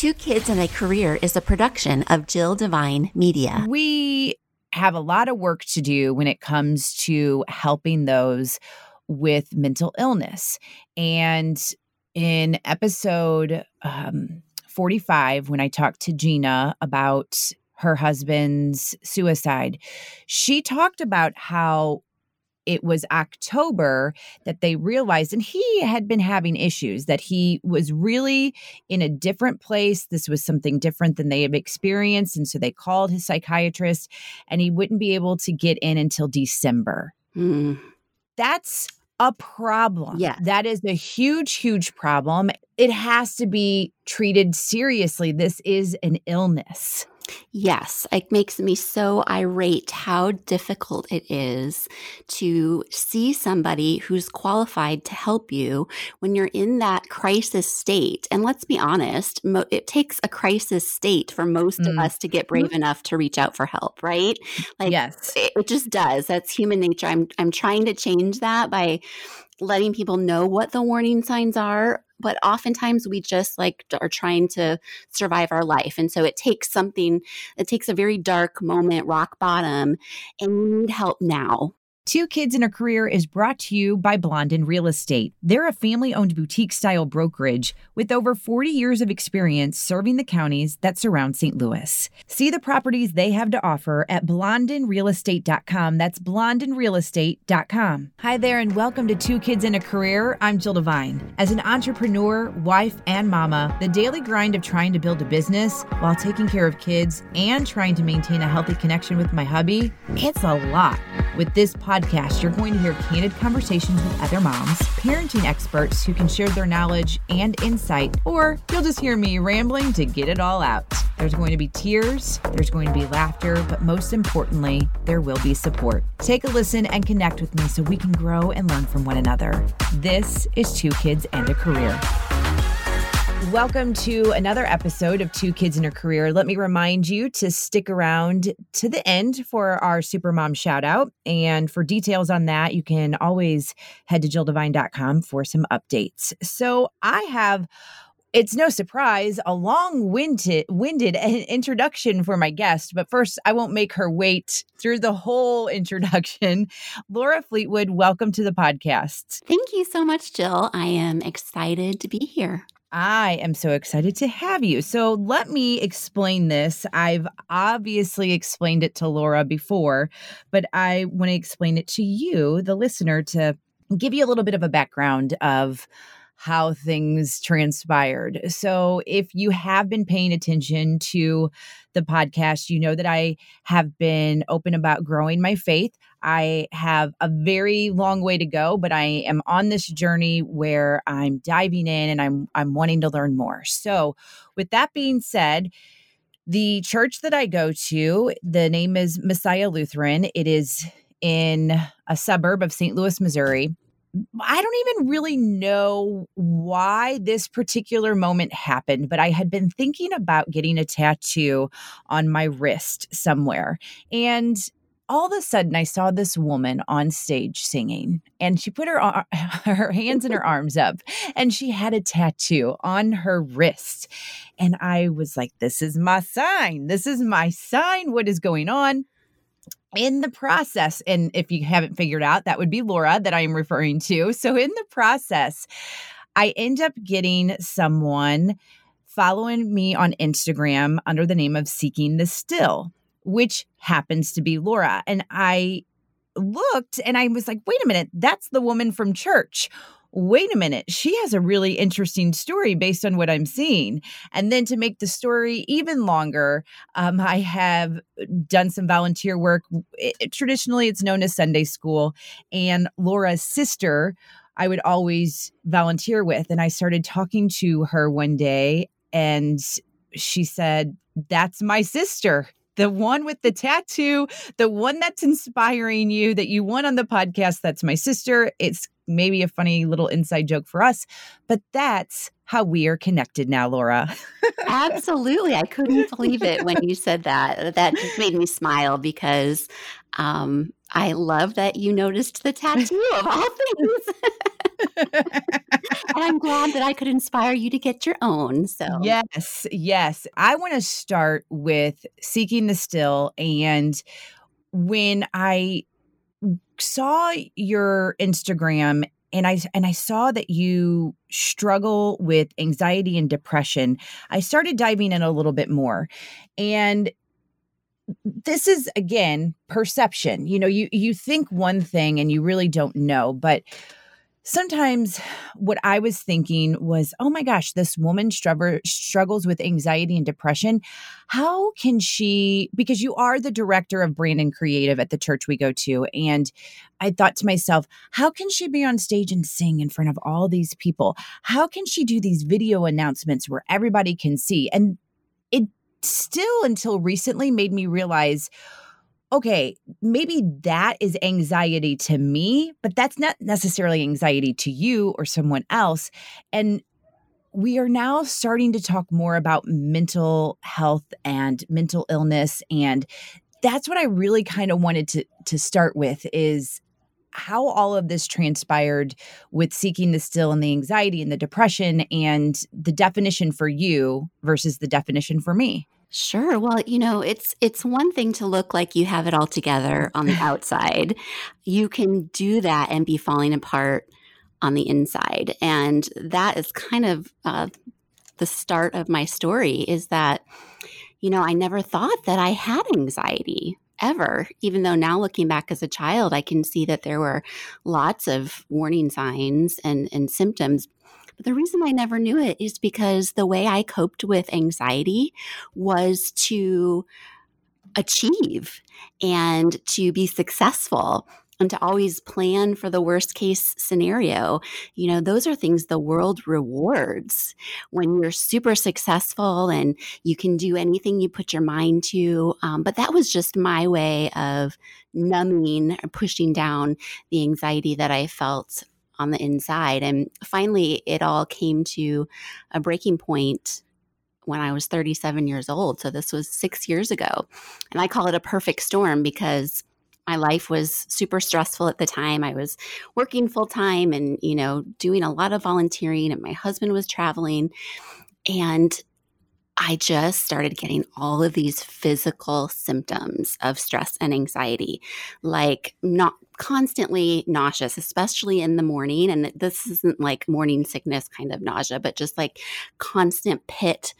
Two Kids and a Career is a production of Jill Devine Media. We have a lot of work to do when it comes to helping those with mental illness. And in episode um, 45, when I talked to Gina about her husband's suicide, she talked about how it was October that they realized, and he had been having issues, that he was really in a different place. This was something different than they had experienced. And so they called his psychiatrist, and he wouldn't be able to get in until December. Mm. That's a problem. Yeah. That is a huge, huge problem. It has to be treated seriously. This is an illness. Yes, it makes me so irate how difficult it is to see somebody who's qualified to help you when you're in that crisis state. And let's be honest, mo- it takes a crisis state for most Mm. of us to get brave enough to reach out for help, right? Like yes. it, it just does. That's human nature. I'm I'm trying to change that by letting people know what the warning signs are but oftentimes we just like are trying to survive our life and so it takes something it takes a very dark moment rock bottom and you need help now Two Kids in a Career is brought to you by Blondin Real Estate. They're a family owned boutique style brokerage with over 40 years of experience serving the counties that surround St. Louis. See the properties they have to offer at blondinrealestate.com. That's blondinrealestate.com. Hi there, and welcome to Two Kids in a Career. I'm Jill Devine. As an entrepreneur, wife, and mama, the daily grind of trying to build a business while taking care of kids and trying to maintain a healthy connection with my hubby, it's a lot. With this podcast, you're going to hear candid conversations with other moms, parenting experts who can share their knowledge and insight, or you'll just hear me rambling to get it all out. There's going to be tears, there's going to be laughter, but most importantly, there will be support. Take a listen and connect with me so we can grow and learn from one another. This is Two Kids and a Career. Welcome to another episode of Two Kids in a Career. Let me remind you to stick around to the end for our Supermom shout out. And for details on that, you can always head to jilldevine.com for some updates. So I have it's no surprise, a long winded, winded introduction for my guest. But first, I won't make her wait through the whole introduction. Laura Fleetwood, welcome to the podcast. thank you so much jill i am excited to be here I am so excited to have you. So, let me explain this. I've obviously explained it to Laura before, but I want to explain it to you, the listener, to give you a little bit of a background of how things transpired. So, if you have been paying attention to the podcast, you know that I have been open about growing my faith. I have a very long way to go, but I am on this journey where I'm diving in and I'm I'm wanting to learn more. So, with that being said, the church that I go to, the name is Messiah Lutheran. It is in a suburb of St. Louis, Missouri. I don't even really know why this particular moment happened, but I had been thinking about getting a tattoo on my wrist somewhere. And all of a sudden I saw this woman on stage singing and she put her ar- her hands and her arms up and she had a tattoo on her wrist. And I was like this is my sign. This is my sign. What is going on? In the process and if you haven't figured out that would be Laura that I am referring to. So in the process I end up getting someone following me on Instagram under the name of Seeking the Still which happens to be Laura. And I looked and I was like, wait a minute, that's the woman from church. Wait a minute, she has a really interesting story based on what I'm seeing. And then to make the story even longer, um, I have done some volunteer work. It, traditionally, it's known as Sunday school. And Laura's sister, I would always volunteer with. And I started talking to her one day, and she said, That's my sister the one with the tattoo, the one that's inspiring you that you won on the podcast. That's my sister. It's maybe a funny little inside joke for us, but that's how we are connected now, Laura. Absolutely. I couldn't believe it when you said that. That just made me smile because um, I love that you noticed the tattoo of all things. Glad that I could inspire you to get your own. So, yes, yes. I want to start with seeking the still. And when I saw your Instagram and I and I saw that you struggle with anxiety and depression. I started diving in a little bit more. And this is again perception. You know, you you think one thing and you really don't know, but sometimes what I was thinking was, oh my gosh, this woman struggle, struggles with anxiety and depression. How can she? Because you are the director of brand and creative at the church we go to. And I thought to myself, how can she be on stage and sing in front of all these people? How can she do these video announcements where everybody can see? And it still, until recently, made me realize okay, maybe that is anxiety to me, but that's not necessarily anxiety to you or someone else. And we are now starting to talk more about mental health and mental illness and that's what I really kind of wanted to to start with is how all of this transpired with seeking the still and the anxiety and the depression and the definition for you versus the definition for me. Sure. Well, you know, it's it's one thing to look like you have it all together on the outside. You can do that and be falling apart on the inside. And that is kind of uh, the start of my story is that you know, I never thought that I had anxiety ever, even though now looking back as a child, I can see that there were lots of warning signs and, and symptoms the reason I never knew it is because the way I coped with anxiety was to achieve and to be successful and to always plan for the worst case scenario. You know, those are things the world rewards when you're super successful and you can do anything you put your mind to. Um, but that was just my way of numbing or pushing down the anxiety that I felt on the inside. And finally, it all came to a breaking point when I was 37 years old. So this was six years ago. And I call it a perfect storm because my life was super stressful at the time. I was working full time and, you know, doing a lot of volunteering, and my husband was traveling. And I just started getting all of these physical symptoms of stress and anxiety, like not constantly nauseous, especially in the morning. And this isn't like morning sickness kind of nausea, but just like constant pit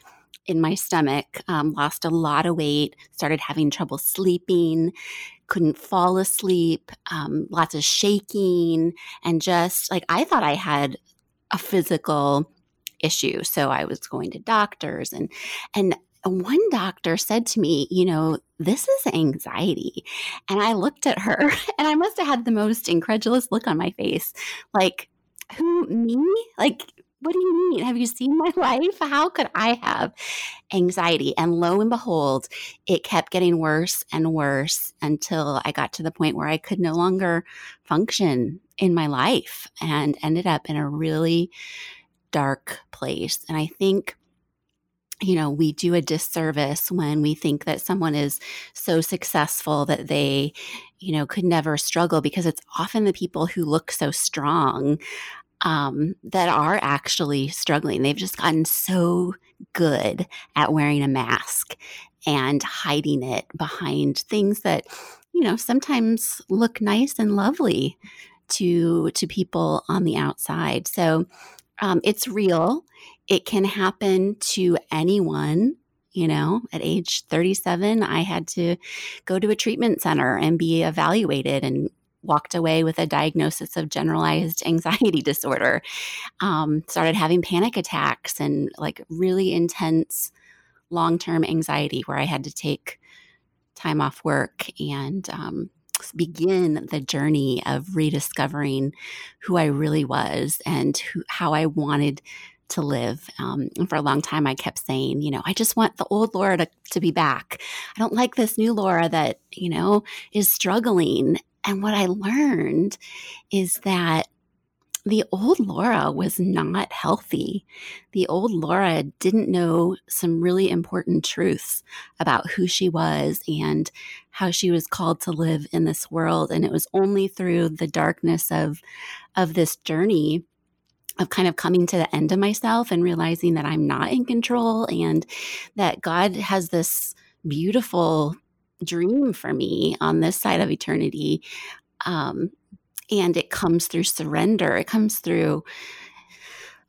in my stomach. Um, lost a lot of weight, started having trouble sleeping, couldn't fall asleep, um, lots of shaking, and just like I thought I had a physical issue. So I was going to doctors and and one doctor said to me, you know, this is anxiety. And I looked at her and I must have had the most incredulous look on my face. Like, who, me? Like, what do you mean? Have you seen my life? How could I have anxiety? And lo and behold, it kept getting worse and worse until I got to the point where I could no longer function in my life and ended up in a really dark place. And I think you know, we do a disservice when we think that someone is so successful that they, you know, could never struggle because it's often the people who look so strong um, that are actually struggling. They've just gotten so good at wearing a mask and hiding it behind things that, you know, sometimes look nice and lovely to to people on the outside. So um, it's real. It can happen to anyone. You know, at age 37, I had to go to a treatment center and be evaluated and walked away with a diagnosis of generalized anxiety disorder. Um, started having panic attacks and like really intense long term anxiety where I had to take time off work and um, begin the journey of rediscovering who I really was and who, how I wanted to live. Um, and for a long time, I kept saying, you know, I just want the old Laura to, to be back. I don't like this new Laura that, you know, is struggling. And what I learned is that the old Laura was not healthy. The old Laura didn't know some really important truths about who she was and how she was called to live in this world. And it was only through the darkness of, of this journey of kind of coming to the end of myself and realizing that I'm not in control and that God has this beautiful dream for me on this side of eternity. Um, and it comes through surrender, it comes through.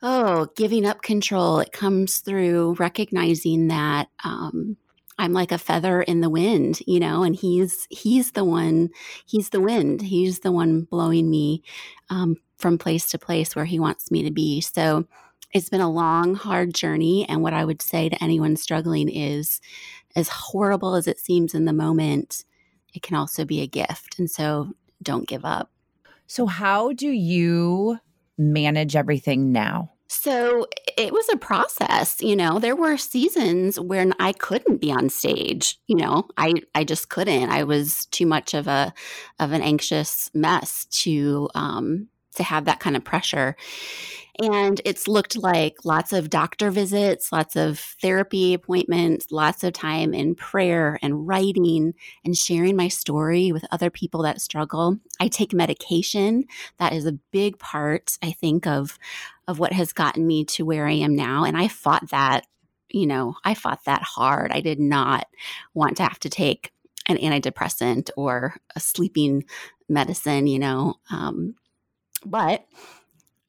Oh, giving up control. It comes through recognizing that um, I'm like a feather in the wind, you know, and he's he's the one, he's the wind, he's the one blowing me um, from place to place where he wants me to be. So it's been a long, hard journey, and what I would say to anyone struggling is, as horrible as it seems in the moment, it can also be a gift, and so don't give up. So, how do you manage everything now? So it was a process, you know. There were seasons when I couldn't be on stage, you know. I I just couldn't. I was too much of a of an anxious mess to um to have that kind of pressure. And it's looked like lots of doctor visits, lots of therapy appointments, lots of time in prayer and writing and sharing my story with other people that struggle. I take medication. That is a big part, I think, of of what has gotten me to where I am now. And I fought that, you know, I fought that hard. I did not want to have to take an antidepressant or a sleeping medicine, you know. Um, but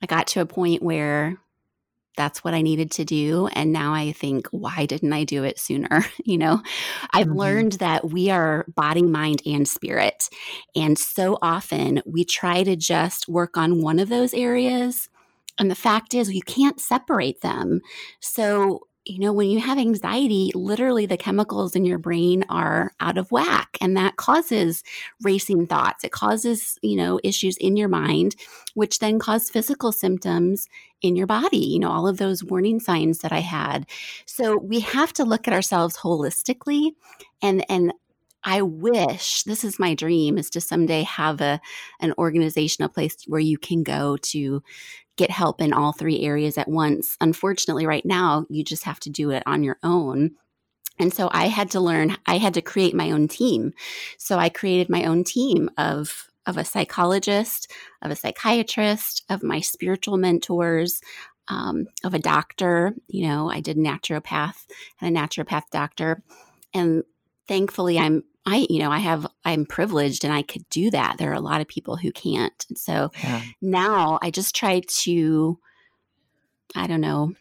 I got to a point where that's what I needed to do. And now I think, why didn't I do it sooner? you know, I've mm-hmm. learned that we are body, mind, and spirit. And so often we try to just work on one of those areas. And the fact is, you can't separate them. So you know, when you have anxiety, literally the chemicals in your brain are out of whack, and that causes racing thoughts. It causes, you know, issues in your mind, which then cause physical symptoms in your body, you know, all of those warning signs that I had. So we have to look at ourselves holistically and, and, I wish this is my dream is to someday have a an organization, a place where you can go to get help in all three areas at once. Unfortunately, right now, you just have to do it on your own. And so I had to learn, I had to create my own team. So I created my own team of of a psychologist, of a psychiatrist, of my spiritual mentors, um, of a doctor. You know, I did naturopath and a naturopath doctor. And thankfully, I'm I, you know, I have, I'm privileged and I could do that. There are a lot of people who can't. And so yeah. now I just try to, I don't know,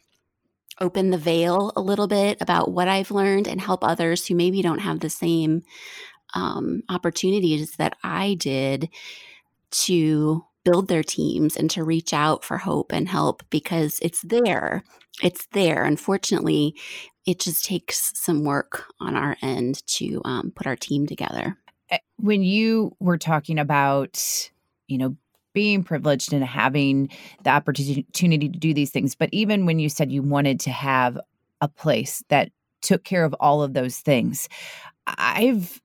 open the veil a little bit about what I've learned and help others who maybe don't have the same um, opportunities that I did to build their teams and to reach out for hope and help because it's there. It's there. Unfortunately, it just takes some work on our end to um, put our team together. Eh, when you were talking about, you know, being privileged and having the opportunity to do these things, but even when you said you wanted to have a place that took care of all of those things, I've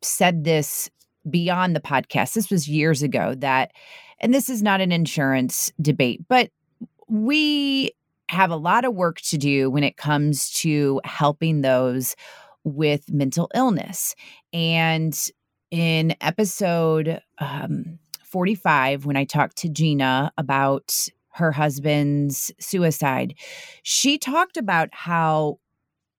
said this beyond the podcast. This was years ago that, and this is not an insurance debate, but we have a lot of work to do when it comes to helping those with mental illness. And in episode um, 45, when I talked to Gina about her husband's suicide, she talked about how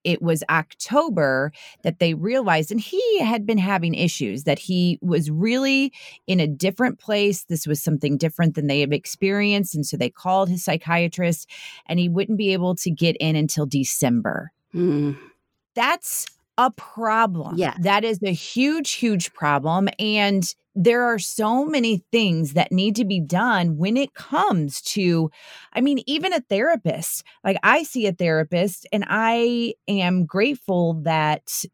it was October that they realized, and he had been having issues, that he was really in a different place. This was something different than they had experienced. And so they called his psychiatrist, and he wouldn't be able to get in until December. Mm. That's a problem. Yeah. That is a huge, huge problem. And there are so many things that need to be done when it comes to, I mean, even a therapist. Like I see a therapist and I am grateful that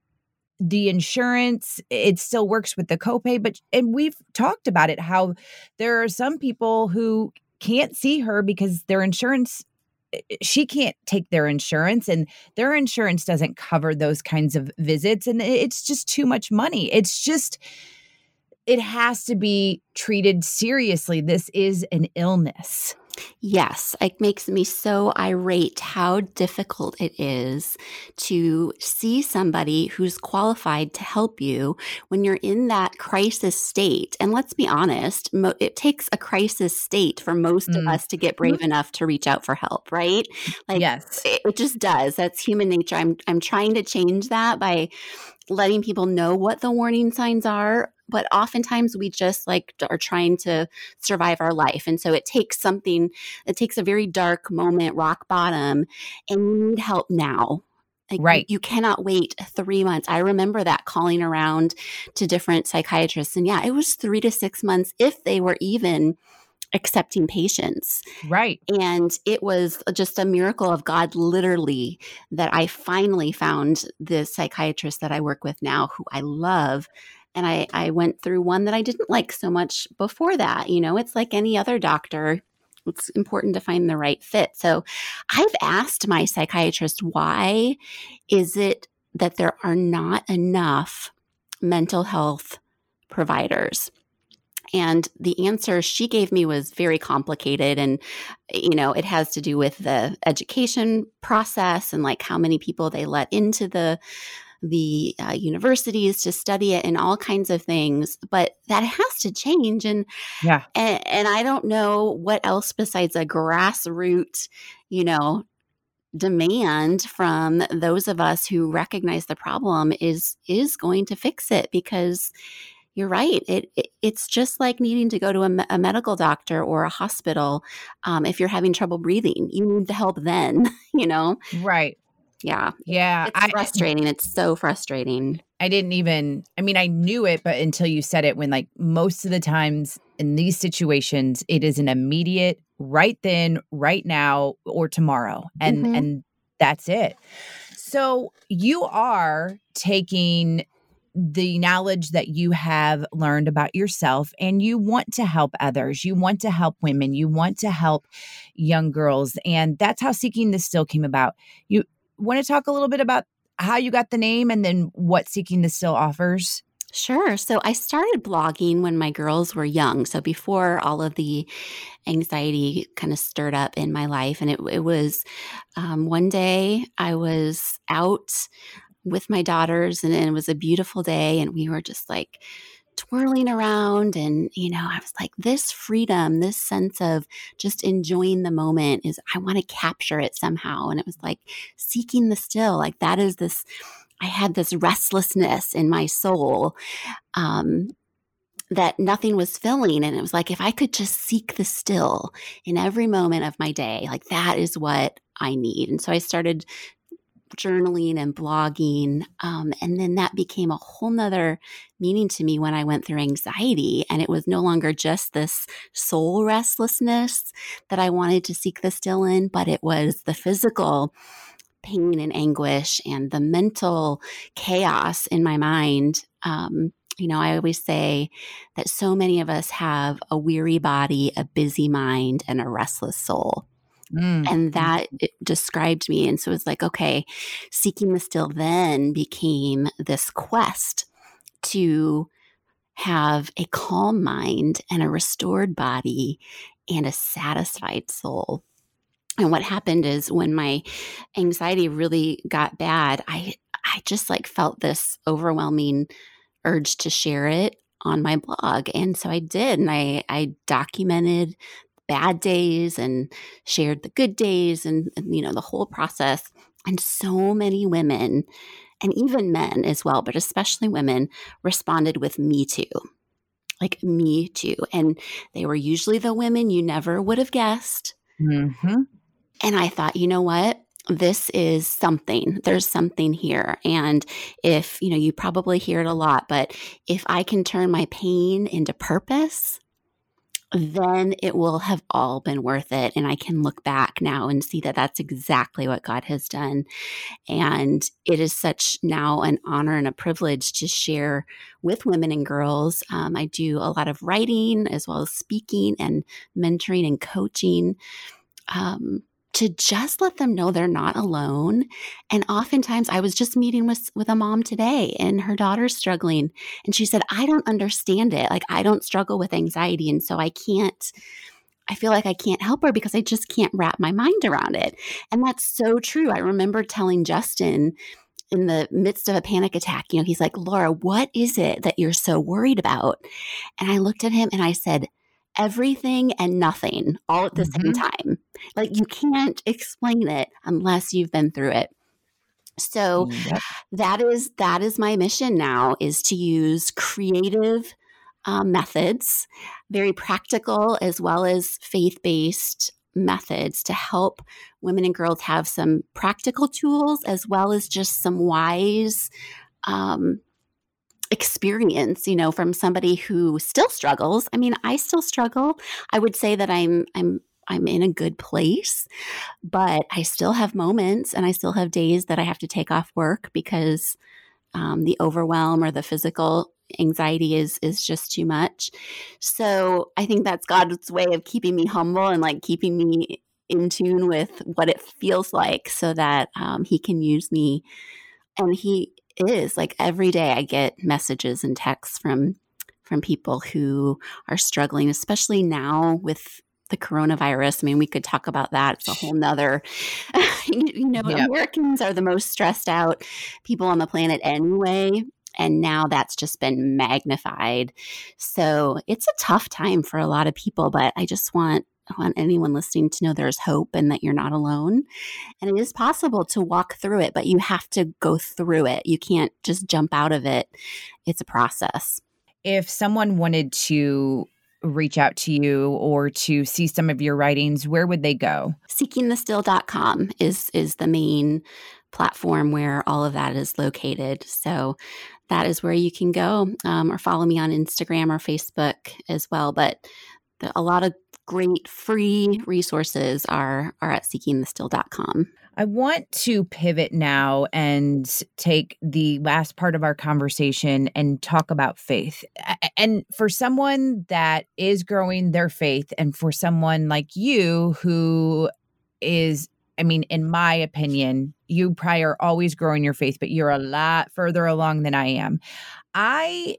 the insurance it still works with the copay but and we've talked about it how there are some people who can't see her because their insurance eh, eh, she can't take their insurance and their insurance doesn't cover those kinds of visits and it's just too much money it's just it has to be treated seriously this is an illness Yes, it makes me so irate how difficult it is to see somebody who's qualified to help you when you're in that crisis state. And let's be honest, mo- it takes a crisis state for most of Mm. us to get brave enough to reach out for help, right? Like Yes. it, it just does. That's human nature. I'm I'm trying to change that by letting people know what the warning signs are but oftentimes we just like are trying to survive our life and so it takes something it takes a very dark moment rock bottom and you need help now like you- Right. you, cannot wait three months i remember that calling around to different psychiatrists and yeah it was three to six months if they were even accepting patients Right. and it was just a miracle of God, literally, that I finally found the psychiatrist that I work with now, who I love. And I, I went through one that I didn't like so much before that. You know, it's like any other doctor. It's important to find the right fit. So I've asked my psychiatrist, why is it that there are not enough mental health providers? And the answer she gave me was very complicated. And, you know, it has to do with the education process and like how many people they let into the, the uh, universities to study it and all kinds of things but that has to change and, Yeah. and and i don't know what else besides a grassroots you know demand from those of us who recognize the problem is is going to fix it because you're right. It, it it's just like needing to go to a, a medical doctor or a hospital. Um, if you're having trouble breathing, you need the help then. You know, Right. Yeah, Yeah. it's I, frustrating. It's so frustrating. I didn't even, I mean, I knew it, but until you said it, when like most of the times in these situations, it is an immediate right then, right now, or tomorrow. And, Mhm. and that's it. So you are taking the knowledge that you have learned about yourself and you want to help others. You want to help women. You want to help young girls. And that's how Seeking the Still came about. You want to talk a little bit about how you got the name and then what Seeking the Still offers? Sure. So I started blogging when my girls were young. So before all of the anxiety kind of stirred up in my life. And it, it was um, one day I was out with my daughters and it was a beautiful day and we were just like twirling around and you know i was like this freedom this sense of just enjoying the moment is i want to capture it somehow. And it was like seeking the still like that is this i had this restlessness in my soul um that nothing was filling. And it was like if i could just seek the still in every moment of my day like that is what i need. And so i started journaling and blogging. Um, and then that became a whole nother meaning to me when I went through anxiety. And it was no longer just this soul restlessness that I wanted to seek the still in, but it was the physical pain and anguish and the mental chaos in my mind. Um, you know, I always say that so many of us have a weary body, a busy mind, and a restless soul Mm. and that it described me and so it was like okay seeking the still then became this quest to have a calm mind and a restored body and a satisfied soul and what happened is when my anxiety really got bad i i just like felt this overwhelming urge to share it on my blog and so i did and i i documented bad days and shared the good days and, and, you know the whole process and so many women and even men as well but especially women responded with me too. Like me too. And they were usually the women you never would have guessed. Mhm. and i thought you know what? This is something. There's something here. And if you know you probably hear it a lot but if i can turn my pain into purpose then it will have all been worth it. And I can look back now and see that that's exactly what God has done. And it is such now an honor and a privilege to share with women and girls. Um, I do a lot of writing as well as speaking and mentoring and coaching. Um, to just let them know they're not alone. And oftentimes I was just meeting with with a mom today and her daughter's struggling and she said I don't understand it. Like I don't struggle with anxiety and so I can't I feel like I can't help her because I just can't wrap my mind around it. And that's so true. I remember telling Justin in the midst of a panic attack, you know, he's like, Laura, what is it that you're so worried about? And I looked at him and I said, everything and nothing all at the mm-hmm. same time. Like you can't explain it unless you've been through it. So yep. that is that is my mission now is to use creative um, methods, very practical as well as faith based methods to help women and girls have some practical tools as well as just some wise um, experience you know from somebody who still struggles. I mean i still struggle. I would say that i'm i'm i'm in a good place but i still have moments and i still have days that i have to take off work because um, the overwhelm or the physical anxiety is is just too much. So i think that's god's way of keeping me humble and like keeping me in tune with what it feels like so that um, he can use me and he is like every day i get messages and texts from from people who are struggling especially now with the coronavirus. I mean we could talk about that. It's a whole nother you know yep. americans are the most stressed out people on the planet anyway and now that's just been magnified. So it's a tough time for a lot of people but i just want I want anyone listening to know there's hope and that you're not alone. And it is possible to walk through it, but you have to go through it. You can't just jump out of it. It's a process. If someone wanted to reach out to you or to see some of your writings, where would they go? Seekingthestill.com is is the main platform where all of that is located. So that is where you can go um, or follow me on Instagram or Facebook as well. But the, a lot of great free resources are are at seekingthestill.com. I want to pivot now and take the last part of our conversation and talk about faith. And for someone that is growing their faith, and for someone like you who is, I mean, in my opinion, you probably are always growing your faith, but you're a lot further along than I am. I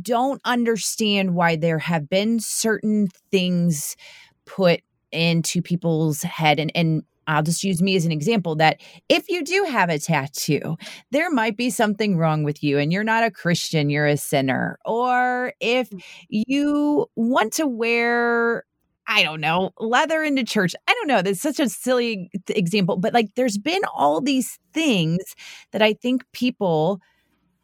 don't understand why there have been certain things put into people's head and and I'll just use me as an example that if you do have a tattoo, there might be something wrong with you and you're not a Christian, you're a sinner. Or if mm. you want to wear I don't know, leather into church. I don't know. That's such a silly example, but like there's been all these things that I think people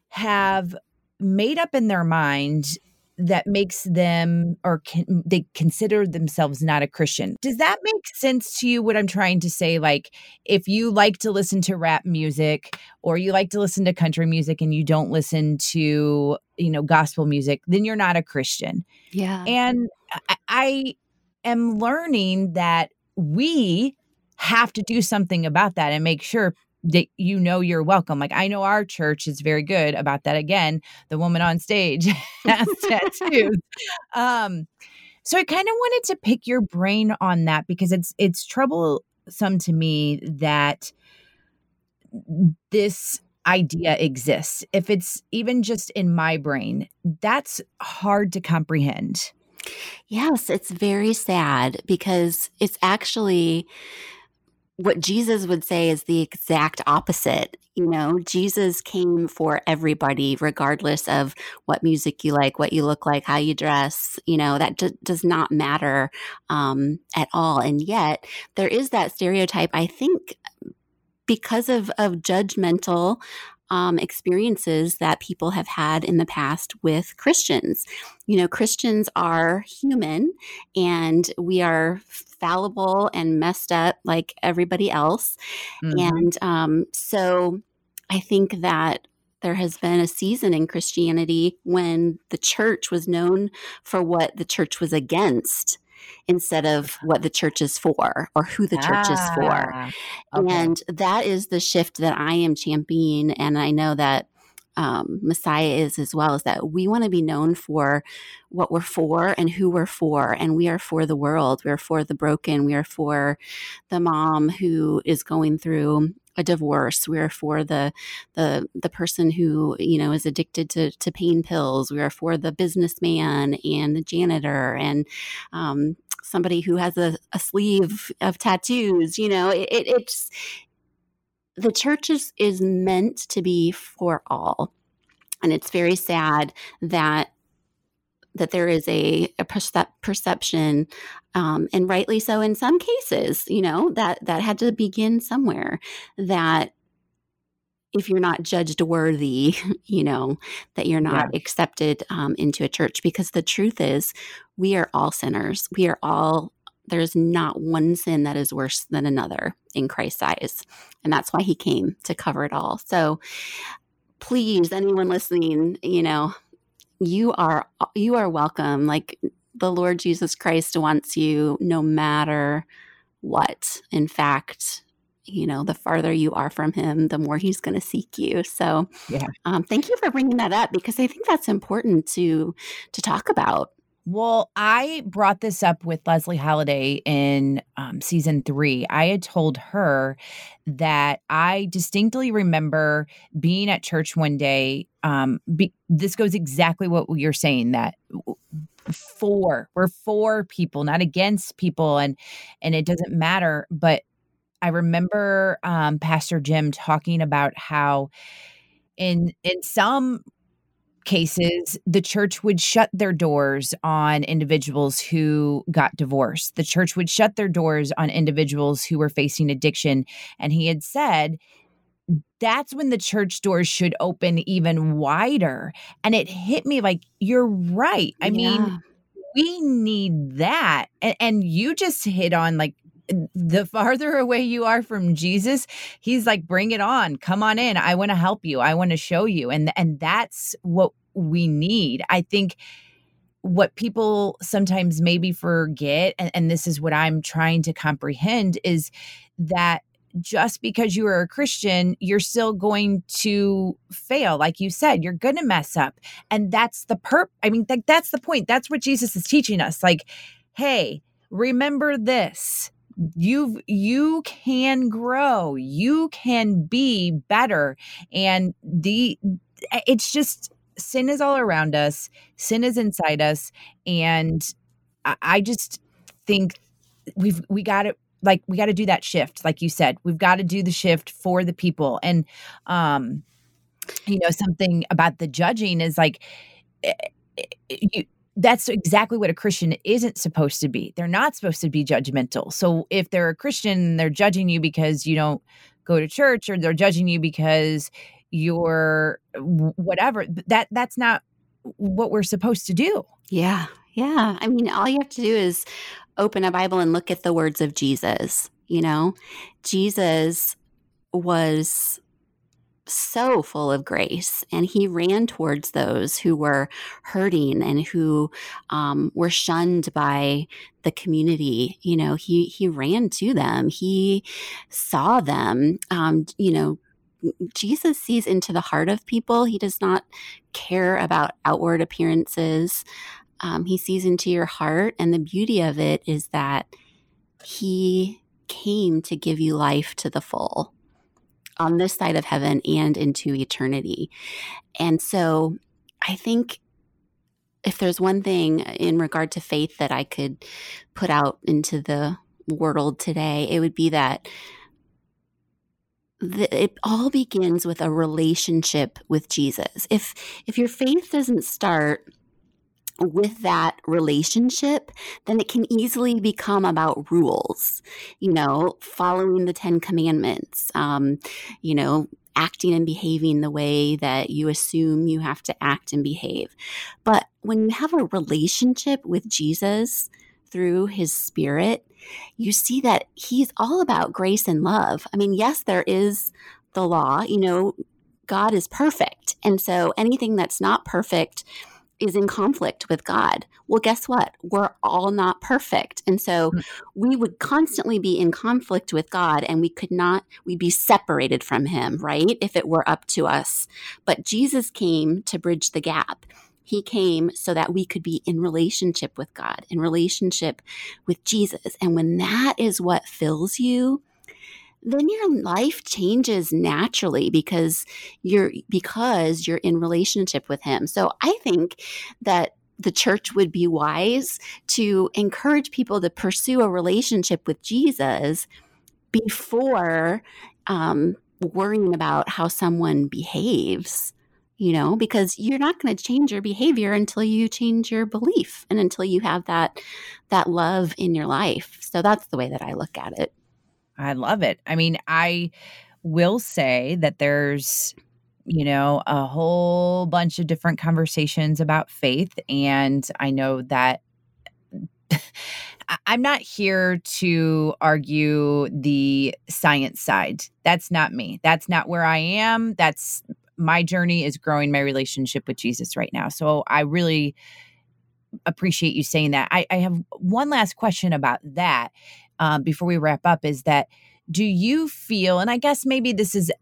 have made up in their mind that makes them or can, they consider themselves not a Christian. Does that make sense to you what I'm trying to say like if you like to listen to rap music or you like to listen to country music and you don't listen to you know gospel music then you're not a Christian. Yeah. And I, I am learning that we have to do something about that and make sure that you know you're welcome. Like I know our church is very good about that. Again, the woman on stage has tattoos. Um, so I kind of wanted to pick your brain on that because it's it's troublesome to me that this idea exists. If it's even just in my brain, that's hard to comprehend. Yes, it's very sad because it's actually what Jesus would say is the exact opposite. You know, Jesus came for everybody, regardless of what music you like, what you look like, how you dress. You know, that d- does not matter um, at all. And yet, there is that stereotype, I think, because of, of judgmental um, experiences that people have had in the past with Christians. You know, Christians are human and we are fallible and messed up like everybody else. Mm-hmm. And um, so I think that there has been a season in Christianity when the church was known for what the church was against instead of what the church is for or who the church ah, is for. Ah, okay. And that is the shift that I am championing. And I know that um, Messiah is as well, is that we want to be known for what we're for and who we're for. And we are for the world. We are for the broken. We are for the mom who is going through a divorce. We are for the the the person who you know is addicted to to pain pills. We are for the businessman and the janitor and um, somebody who has a, a sleeve of tattoos. You know, it, it, it's the church is, is meant to be for all. And it's very sad that that there is a, a percep- perception, um, and rightly so in some cases, you know, that that had to begin somewhere. That if you're not judged worthy, you know, that you're not yeah. accepted um, into a church. Because the truth is, we are all sinners. We are all, there's not one sin that is worse than another in Christ's eyes. And that's why he came to cover it all. So please, anyone listening, you know, you are you are welcome like the lord jesus christ wants you no matter what in fact you know the farther you are from him the more he's going to seek you so yeah um, thank you for bringing that up because i think that's important to to talk about well, I brought this up with Leslie Holiday in um, season three. I had told her that I distinctly remember being at church one day. Um, be, this goes exactly what you're saying that for we're for people, not against people, and and it doesn't matter. But I remember um, Pastor Jim talking about how in in some cases, the church would shut their doors on individuals who got divorced. The church would shut their doors on individuals who were facing addiction. And he had said, that's when the church doors should open even wider. And it hit me like, you're right. I yeah. mean, we need that. And, and you just hit on like the farther away you are from Jesus, he's like, bring it on. Come on in. I want to help you. I want to show you. And and that's what we need. I think what people sometimes maybe forget, and, and this is what I'm trying to comprehend, is that just because you are a Christian, you're still going to fail. Like you said, you're going to mess up. And that's the perp. I mean, th- that's the point. That's what Jesus is teaching us. Like, hey, remember this you you can grow you can be better and the it's just sin is all around us sin is inside us and i, I just think we've we got to like we got to do that shift like you said we've got to do the shift for the people and um you know something about the judging is like eh, eh, you that's exactly what a Christian isn't supposed to be. They're not supposed to be judgmental. So if they're a Christian, they're judging you because you don't go to church or they're judging you because you're uh, whatever. That that's not what we're supposed to do. Yeah. Yeah. I mean, all you have to do is open a Bible and look at the words of Jesus, you know? Jesus was so full of grace and he ran towards those who were hurting and who um, were shunned by the community. You know he he ran to them. He saw them. Um, you know jesus sees into the heart of people. He does not care about outward appearances. Um, he sees into your heart and the beauty of it is that he came to give you life to the full on this side of heaven and into eternity. And so I think if there's one thing in regard to faith that I could put out into the world today, it would be that it all begins with a relationship with Jesus. If if your faith doesn't start with that relationship, then it can easily become about rules, you know, following the Ten Commandments, um, you know, acting and behaving the way that you assume you have to act and behave. But when you have a relationship with Jesus through his spirit, you see that he's all about grace and love. I mean, yes, there is the law, you know, God is perfect. And so anything that's not perfect, is in conflict with God. Well, guess what? We're all not perfect. And so mm. we would constantly be in conflict with God and we could not, we'd be separated from Him, right? If it were up to us. But Jesus came to bridge the gap. He came so that we could be in relationship with God, in relationship with Jesus. And when that is what fills you, then your life changes naturally because you're because you're in relationship with him. So I think that the church would be wise to encourage people to pursue a relationship with Jesus before um, worrying about how someone behaves you know because you're not going to change your behavior until you change your belief and until you have that that love in your life so that's the way that i look at it i love it i mean i will say that there's you know a whole bunch of different conversations about faith and i know that I'm not here to argue the science side. That's not me. That's not where I am. That's my journey is growing my relationship with Jesus right now. So I really appreciate you saying that. I, I have one last question about that um, before we wrap up is that do you feel, and I guess maybe this is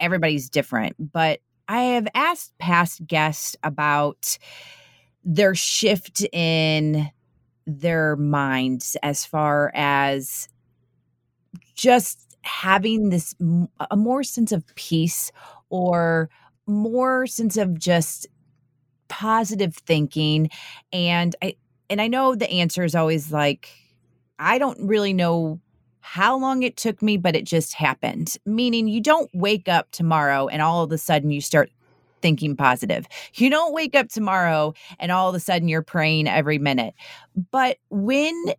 everybody's different, but I have asked past guests about their shift in their minds as far as just having this a more sense of peace or more sense of just positive thinking and i and i know the answer is always like i don't really know how long it took me but it just happened. Meaning you don't wake up tomorrow and all of a sudden you start thinking positive. You don't wake up tomorrow and all of a sudden you're praying every minute. But when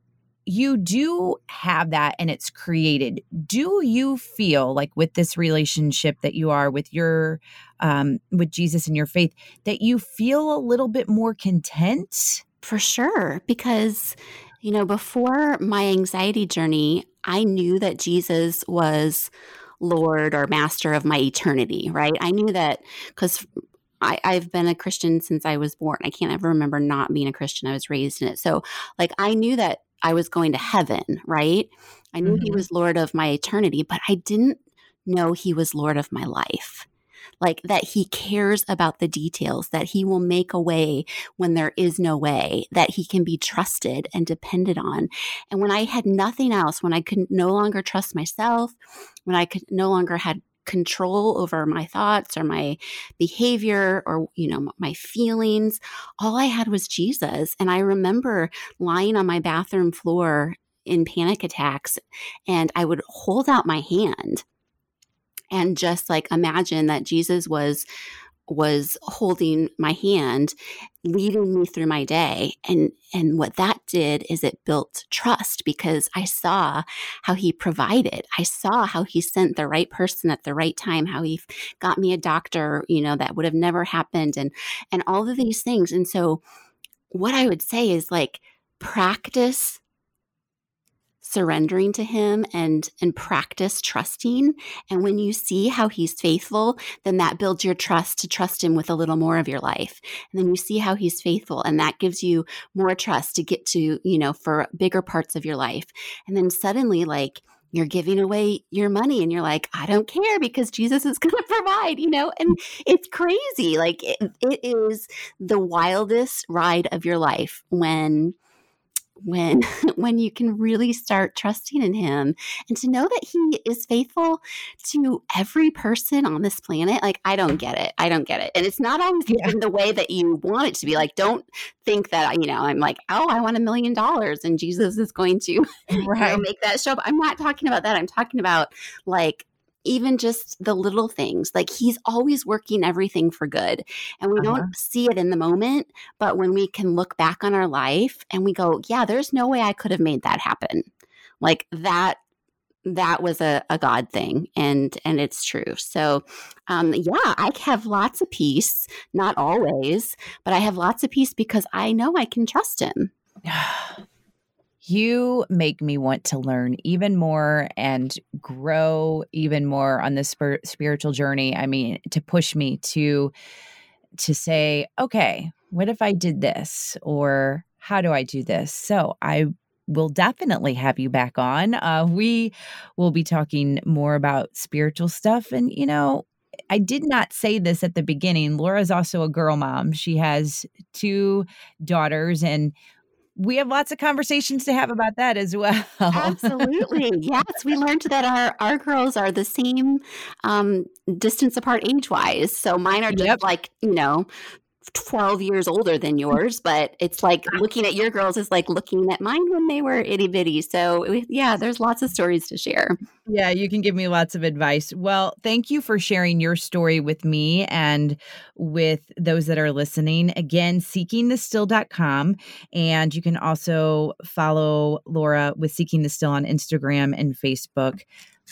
you do have that and it's created do you feel like with this relationship that you are with your um with jesus and your faith that you feel a little bit more content? For sure because you know before my anxiety journey i knew that jesus was lord or master of my eternity right i knew that because I, I've been a Christian since I was born. I can't ever remember not being a Christian. I was raised in it. So, like, I knew that I was going to heaven, right? I knew mm-hmm. he was Lord of my eternity, but I didn't know he was Lord of my life. Like that he cares about the details, that he will make a way when there is no way, that he can be trusted and depended on. And when I had nothing else, when I could no longer trust myself, when I could no longer had control over my thoughts or my behavior or you know my feelings all i had was jesus and i remember lying on my bathroom floor in panic attacks and i would hold out my hand and just like imagine that jesus was was holding my hand leading me through my day and and what that did is it built trust because i saw how he provided. I saw how he sent the right person at the right time how he got me a doctor you know that would have never happened and and all of these things. And so what i would say is like practice surrendering to him and and practice trusting. And when you see how he's faithful then that builds your trust to trust him with a little more of your life. And then you see how he's faithful and that gives you more trust to get to you know for bigger parts of your life. And then suddenly like you're giving away your money and you're like i don't care because jesus is going to provide you know? And it's crazy. Like it, it is the wildest ride of your life when when when you can really start trusting in him and to know that he is faithful to every person on this planet like i don't get it i don't get it and it's not always yeah. in the way that you want it to be like don't think that you know i'm like oh i want a million dollars and jesus is going to right. you know, make that show up i'm not talking about that i'm talking about like even just the little things. Like he's always working everything for good. And we uh-huh. don't see it in the moment, but when we can look back on our life and we go, yeah, there's no way I could have made that happen. Like that that was a, a God thing and and it's true. So um yeah, I have lots of peace, not always, but I have lots of peace because I know I can trust him. You make me want to learn even more and grow even more on this spir- spiritual journey. I mean, to push me to to say, okay, what if I did this or how do I do this? So, I will definitely have you back on. Uh, we will be talking more about spiritual stuff. And, you know, I did not say this at the beginning. Laura's also a girl mom. She has two daughters, and we have lots of conversations to have about that as well. Absolutely. Yes. We learned that our, our girls are the same um, distance apart age wise. So mine are just yep. like, you know, 12 years older than yours, but it's like looking at your girls is like looking at mine when they were itty bitty. So, yeah, there's lots of stories to share. Yeah, you can give me lots of advice. Well, thank you for sharing your story with me and with those that are listening. Again, seekingthestill.com. And you can also follow Laura with Seeking the Still on Instagram and Facebook.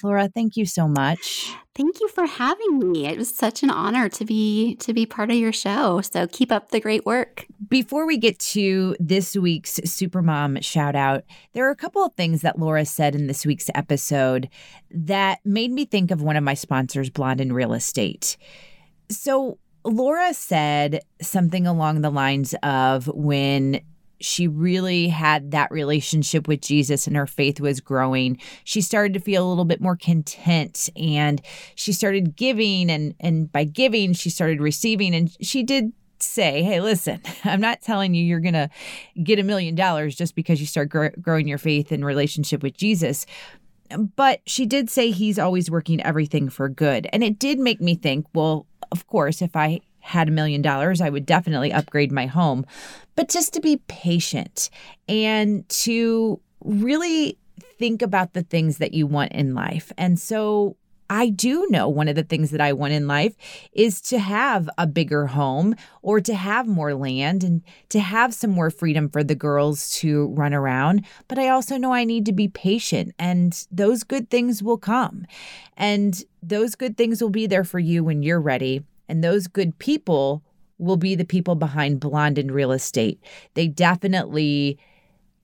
Laura, thank you so much. Thank you for having me. It was such an honor to be to be part of your show. So keep up the great work. Before we get to this week's Supermom shout out, there are a couple of things that Laura said in this week's episode that made me think of one of my sponsors, Blonde in Real Estate. So Laura said something along the lines of when she really had that relationship with Jesus and her faith was growing. She started to feel a little bit more content and she started giving and and by giving she started receiving and she did say, "Hey, listen, I'm not telling you you're going to get a million dollars just because you start gr- growing your faith and relationship with Jesus." But she did say he's always working everything for good. And it did make me think, well, of course, if I had a million dollars, I would definitely upgrade my home. But just to be patient and to really think about the things that you want in life. And so I do know one of the things that I want in life is to have a bigger home or to have more land and to have some more freedom for the girls to run around. But I also know I need to be patient and those good things will come. And those good things will be there for you when you're ready. And those good people will be the people behind Blonde in Real Estate. They definitely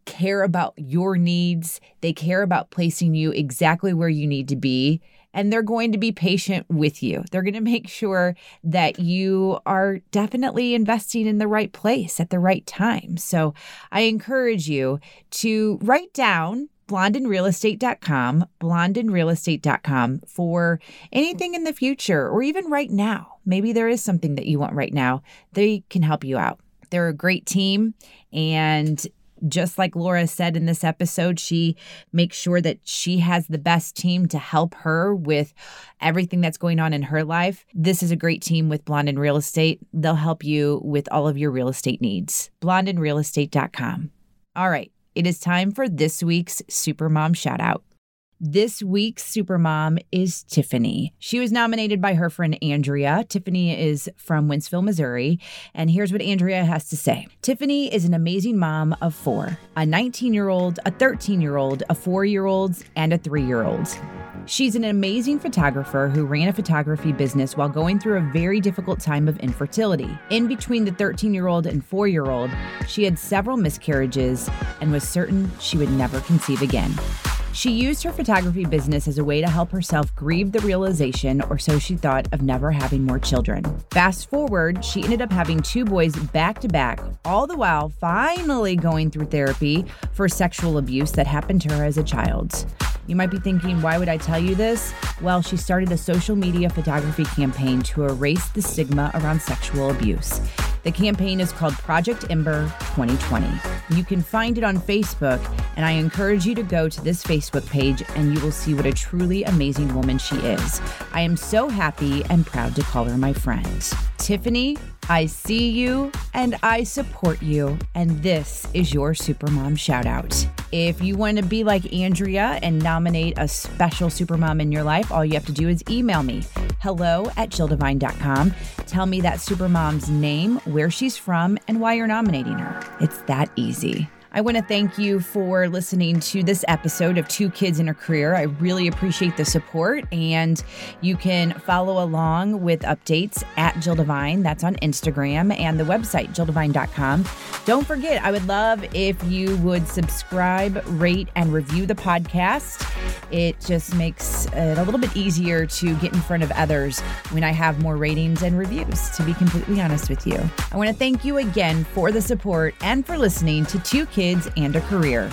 care about your needs, they care about placing you exactly where you need to be. And they're going to be patient with you. They're going to make sure that you are definitely investing in the right place at the right time. So I encourage you to write down blondeinrealestate.com, blondeinrealestate.com for anything in the future or even right now. Maybe there is something that you want right now. They can help you out. They're a great team and just like Laura said in this episode, she makes sure that she has the best team to help her with everything that's going on in her life. This is a great team with Blonde in Real Estate. They'll help you with all of your real estate needs. blondeinrealestate.com. All right. It is time for this week's Supermom shout out. This week's Supermom is Tiffany. She was nominated by her friend Andrea. Tiffany is from Wentzville, Missouri. And here's what Andrea has to say Tiffany is an amazing mom of four a 19 year old, a 13 year old, a four year old, and a three year old. She's an amazing photographer who ran a photography business while going through a very difficult time of infertility. In between the 13 year old and 4 year old, she had several miscarriages and was certain she would never conceive again. She used her photography business as a way to help herself grieve the realization, or so she thought, of never having more children. Fast forward, she ended up having two boys back to back, all the while finally going through therapy for sexual abuse that happened to her as a child. You might be thinking, why would I tell you this? Well, she started a social media photography campaign to erase the stigma around sexual abuse. The campaign is called Project Ember 2020. You can find it on Facebook, and I encourage you to go to this Facebook page and you will see what a truly amazing woman she is. I am so happy and proud to call her my friend. Tiffany, I see you and I support you, and this is your Supermom shout out. If you want to be like Andrea and nominate a special Supermom in your life, all you have to do is email me hello at jilldevine.com. Tell me that Supermom's name, where she's from, and why you're nominating her. It's that easy. I want to thank you for listening to this episode of Two Kids and a Career. I really appreciate the support, and you can follow along with updates at Jill Devine. That's on Instagram and the website, jilldevine.com. Don't forget, I would love if you would subscribe, rate, and review the podcast. It just makes it a little bit easier to get in front of others when I have more ratings and reviews, to be completely honest with you. I want to thank you again for the support and for listening to Two Kids kids, and a career.